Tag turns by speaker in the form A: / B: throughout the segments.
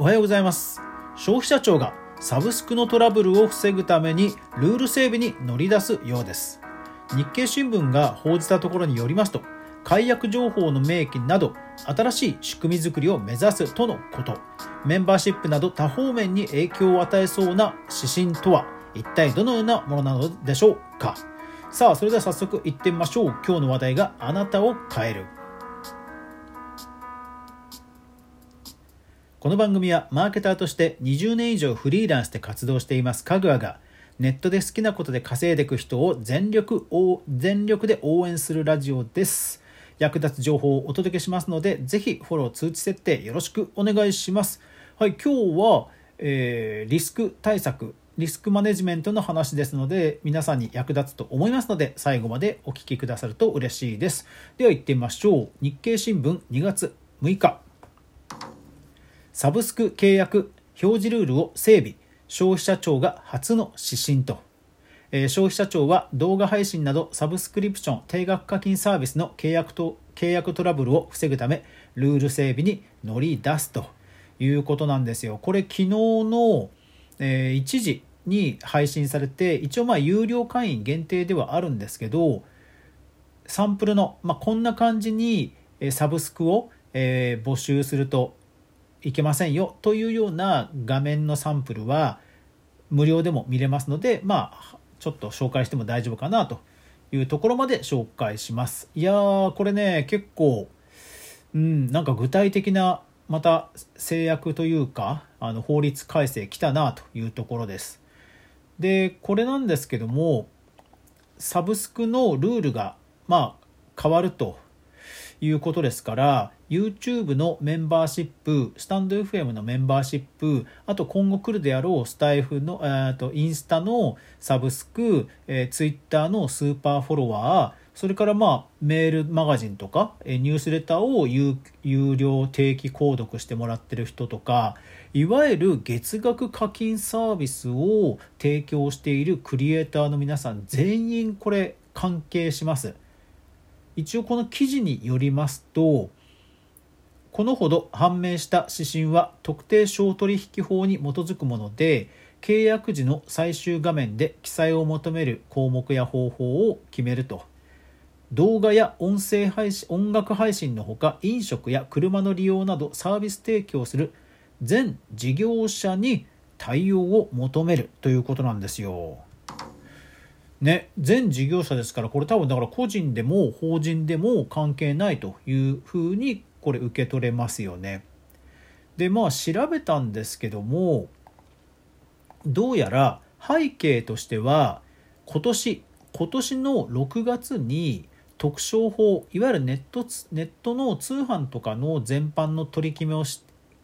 A: おはようございます。消費者庁がサブスクのトラブルを防ぐためにルール整備に乗り出すようです。日経新聞が報じたところによりますと解約情報の明記など新しい仕組み作りを目指すとのこと。メンバーシップなど多方面に影響を与えそうな指針とは一体どのようなものなのでしょうか。さあそれでは早速いってみましょう。今日の話題があなたを変える。この番組はマーケターとして20年以上フリーランスで活動していますかぐわがネットで好きなことで稼いでいく人を全力全力で応援するラジオです。役立つ情報をお届けしますのでぜひフォロー通知設定よろしくお願いします。はい今日は、えー、リスク対策リスクマネジメントの話ですので皆さんに役立つと思いますので最後までお聞きくださると嬉しいです。では行ってみましょう。日経新聞2月6日。サブスク契約表示ルールを整備。消費者庁が初の指針と、えー、消費者庁は動画配信などサブスクリプション定額課金サービスの契約と契約トラブルを防ぐためルール整備に乗り出すということなんですよ。これ昨日の、えー、1時に配信されて一応まあ有料会員限定ではあるんですけどサンプルの、まあ、こんな感じにサブスクを、えー、募集すると。いけませんよというような画面のサンプルは無料でも見れますのでまあちょっと紹介しても大丈夫かなというところまで紹介します。いやーこれね結構うんなんか具体的なまた制約というかあの法律改正来たなというところです。でこれなんですけどもサブスクのルールがまあ変わるということですから YouTube のメンバーシップスタンド FM のメンバーシップあと今後来るであろうスタイフの、えー、とインスタのサブスク、えー、Twitter のスーパーフォロワーそれからまあメールマガジンとかニュースレターを有料定期購読してもらってる人とかいわゆる月額課金サービスを提供しているクリエイターの皆さん全員これ関係します。一応この記事によりますとこのほど判明した指針は特定商取引法に基づくもので契約時の最終画面で記載を求める項目や方法を決めると動画や音声配信音楽配信のほか飲食や車の利用などサービス提供する全事業者に対応を求めるということなんですよ。ね、全事業者ですからこれ多分だから個人でも法人でも関係ないというふうにこれ受け取れますよね。でまあ調べたんですけどもどうやら背景としては今年今年の6月に特商法いわゆるネットネットの通販とかの全般の取り決めをし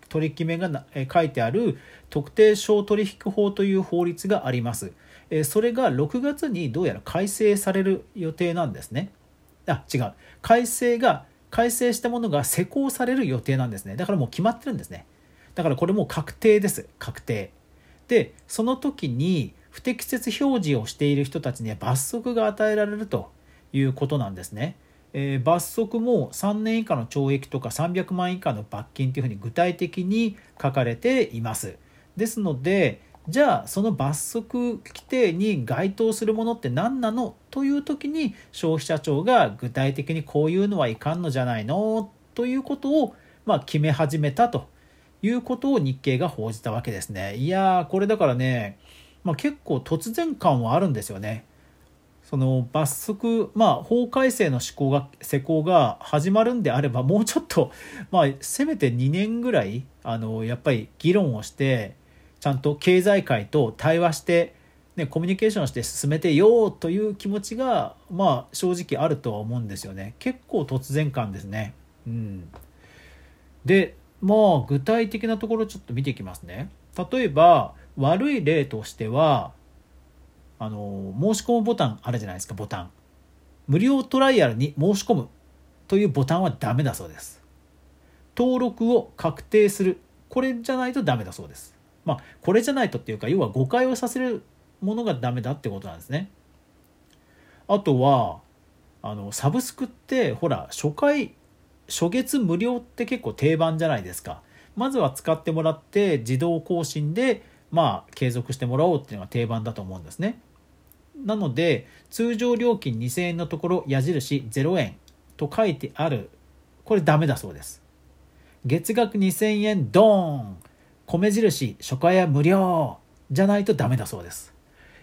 A: 取り決めが書いてある特定商取引法という法律があります。それが6月にどうやら改正される予定なんですね。あ違う。改正が改正したものが施行される予定なんですね。だからもう決まってるんですね。だからこれもう確定です。確定。でその時に不適切表示をしている人たちには罰則が与えられるということなんですね、えー、罰則も3年以下の懲役とか300万以下の罰金というふうに具体的に書かれています。ですのでじゃあその罰則規定に該当するものって何なのという時に消費者庁が具体的にこういうのはいかんのじゃないのということをまあ決め始めたということを日経が報じたわけですね。いやーこれだからね、まあ、結構突然感はあるんですよね。その罰則、まあ、法改正の施行が施行が始まるんであればもうちょっと、まあ、せめて2年ぐらいあのやっぱり議論をしてちゃんと経済界と対話して、ね、コミュニケーションして進めてようという気持ちが、まあ、正直あるとは思うんですよね結構突然感ですね。うん、でまあ具体的なところちょっと見ていきますね。例えば悪い例としてはあの申し込むボタンあるじゃないですかボタン。無料トライアルに申し込むというボタンはダメだそうです。登録を確定するこれじゃないとダメだそうです。まあ、これじゃないとっていうか要は誤解をさせるものがダメだってことなんですね。あとはあのサブスクってほら初回初月無料って結構定番じゃないですか。まずは使ってもらって自動更新でまあ継続してもらおうっていうのが定番だと思うんですね。なので通常料金2000円のところ矢印0円と書いてあるこれダメだそうです月額2000円ドーン米印初回は無料じゃないとダメだそうです。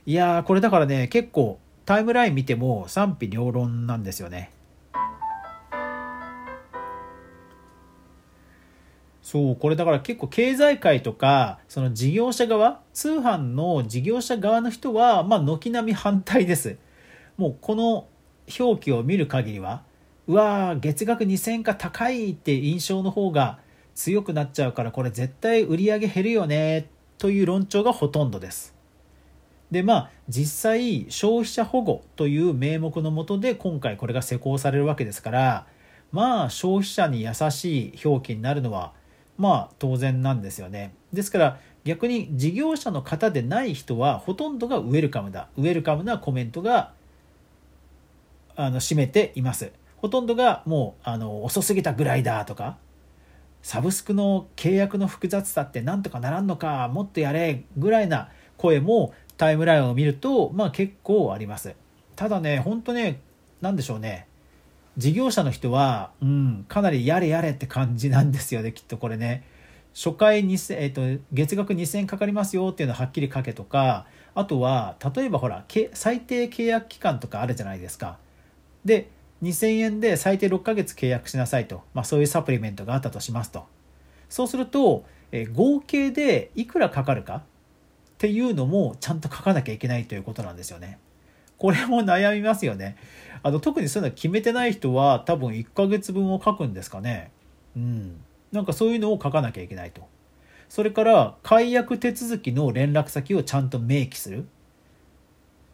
A: いやーこれだからね結構タイムライン見ても賛否両論なんですよね。そうこれだから結構経済界とかその事業者側通販の事業者側の人はまあ軒並み反対です。もうこの表記を見る限りはうわー月額2000円か高いって印象の方が強くなっちゃうからこれ絶対売り上げ減るよねという論調がほとんどですでまあ実際消費者保護という名目のもとで今回これが施行されるわけですからまあ消費者に優しい表記になるのはまあ当然なんですよね。ですから逆に事業者の方でない人はほとんどがウェルカムだ。ウェルカムなコメントがあの占めています。ほとんどがもうあの遅すぎたぐらいだとかサブスクの契約の複雑さってなんとかならんのかもっとやれぐらいな声もタイムラインを見るとまあ結構あります。ただね本当ね何でしょうね事業者の人は、うん、かなりやれやれって感じなんですよね、きっとこれね。初回2000、えっ、と、月額2000円かかりますよっていうのをはっきり書けとか、あとは、例えばほら、最低契約期間とかあるじゃないですか。で、2000円で最低6ヶ月契約しなさいと。まあそういうサプリメントがあったとしますと。そうすると、え、合計でいくらかかるか？っていうのもちゃんと書かなきゃいけないということなんですよね。これも悩みますよね。あの特にそういうの決めてない人は多分1ヶ月分を書くんですかね。うん。なんかそういうのを書かなきゃいけないと。それから解約手続きの連絡先をちゃんと明記する。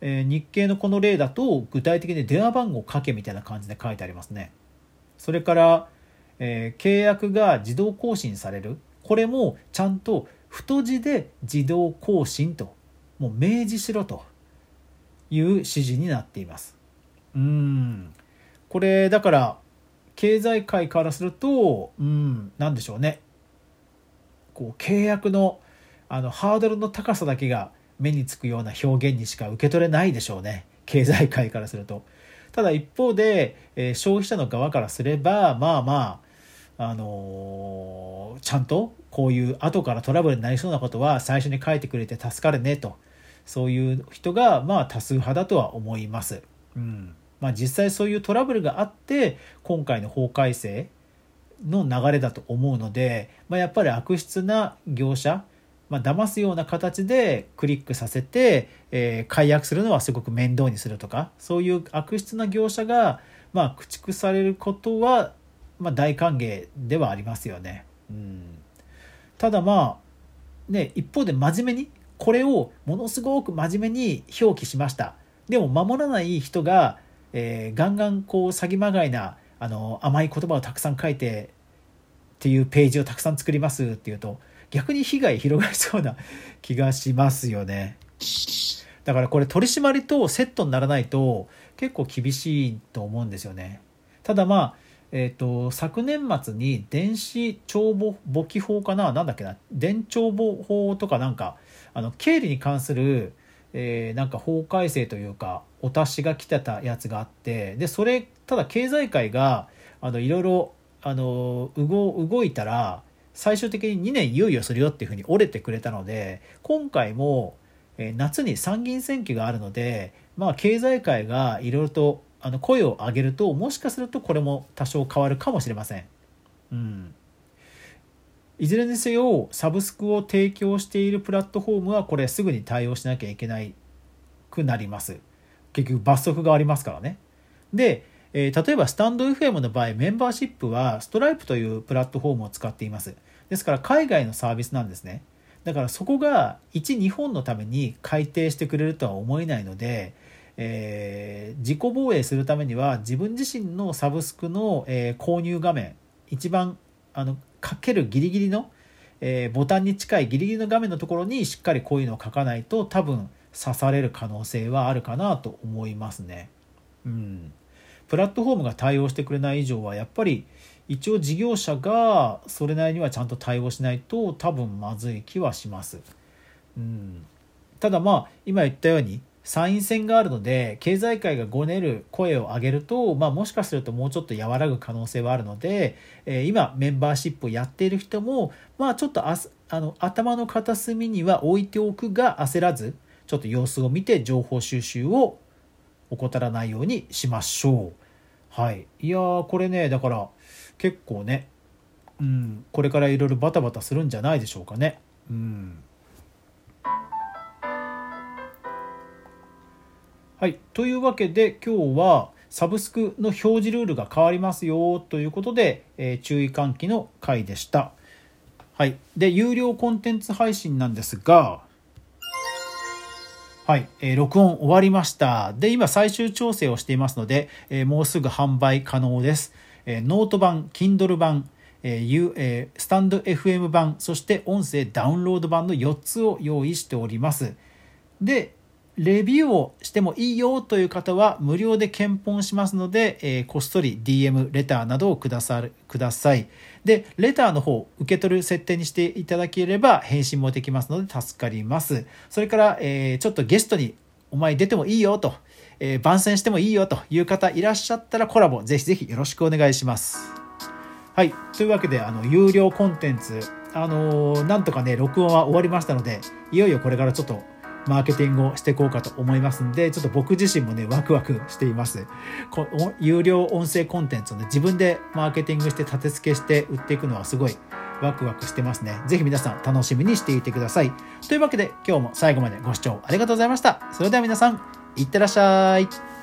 A: えー、日経のこの例だと具体的に電話番号書けみたいな感じで書いてありますね。それから、えー、契約が自動更新される。これもちゃんと太字で自動更新ともう明示しろと。いう指示になっています。うんこれだから経済界からするとうん何でしょうねこう契約のあのハードルの高さだけが目につくような表現にしか受け取れないでしょうね経済界からすると。ただ一方で、えー、消費者の側からすればまあまああのー、ちゃんとこういう後からトラブルになりそうなことは最初に書いてくれて助かるねとそういう人がまあ多数派だとは思います。うんまあ、実際そういうトラブルがあって今回の法改正の流れだと思うので、まあ、やっぱり悪質な業者まあ、騙すような形でクリックさせて、えー、解約するのはすごく面倒にするとかそういう悪質な業者が、まあ、駆逐されることは、まあ、大歓迎ではありますよね。うん、ただまあね一方で真面目にこれをものすごく真面目に表記しましたでも守らない人が、えー、ガンガンこう詐欺まがいなあの甘い言葉をたくさん書いてっていうページをたくさん作りますっていうと逆に被害広がりそうな気がしますよね。だからこれ取り締まりとセットにならないと結構厳しいと思うんですよね。ただまあえーと、昨年末に電子帳簿簿記法かな？なんだっけな？電帳簿法とかなんかあの経理に関する、えー、なんか法改正というかお達しが来てたやつがあってでそれただ経済界があのいろいろあの動動いたら最終的に2年猶予するよっていうふうに折れてくれたので今回も、夏に参議院選挙があるのでまあ経済界がいろいろとあの声を上げるともしかするとこれも多少変わるかもしれません。うん。いずれにせよサブスクを提供しているプラットフォームはこれすぐに対応しなきゃいけないくなります。結局罰則がありますからね。で、えー、例えばスタンド FM の場合メンバーシップはストライプというプラットフォームを使っています。ですから海外のサービスなんですねだからそこが一日本のために改定してくれるとは思えないので、えー、自己防衛するためには自分自身のサブスクの、えー、購入画面一番あのかけるギリギリの、えー、ボタンに近いギリギリの画面のところにしっかりこういうのを書かないと多分刺される可能性はあるかなと思いますね。うんプラットフォームが対応してくれない以上はやっぱり一応事業者がそれなりにはちゃんと対応しないと多分まずい気はします。うん、ただまあ今言ったように参院選があるので経済界がごねる声を上げると、まあ、もしかするともうちょっと和らぐ可能性はあるので、えー、今メンバーシップをやっている人も、まあ、ちょっとああの頭の片隅には置いておくが焦らずちょっと様子を見て情報収集を怠らないようにしましょう。はい、いやこれねだから結構ね、うん、これからいろいろバタバタするんじゃないでしょうかね。うんはい、というわけで今日はサブスクの表示ルールが変わりますよということで、えー、注意喚起の回でした。はい、で有料コンテンツ配信なんですが、はい、えー、録音終わりました。で、今最終調整をしていますので、えー、もうすぐ販売可能です。え、ノート版、Kindle 版、えーえー、スタンド FM 版、そして音声ダウンロード版の4つを用意しております。で、レビューをしてもいいよという方は無料で献本しますので、えー、こっそり DM、レターなどをくださるください。で、レターの方、受け取る設定にしていただければ返信もできますので助かります。それから、えー、ちょっとゲストにお前出てもいいよと、えー、番宣してもいいよという方いらっしゃったらコラボぜひぜひよろしくお願いします。はい。というわけで、あの、有料コンテンツ、あのー、なんとかね、録音は終わりましたので、いよいよこれからちょっとマーケティングをしていこうかと思いますんで、ちょっと僕自身もね、ワクワクしています。こ有料音声コンテンツをね、自分でマーケティングして立て付けして売っていくのはすごいワクワクしてますね。ぜひ皆さん楽しみにしていてください。というわけで今日も最後までご視聴ありがとうございました。それでは皆さん、いってらっしゃい。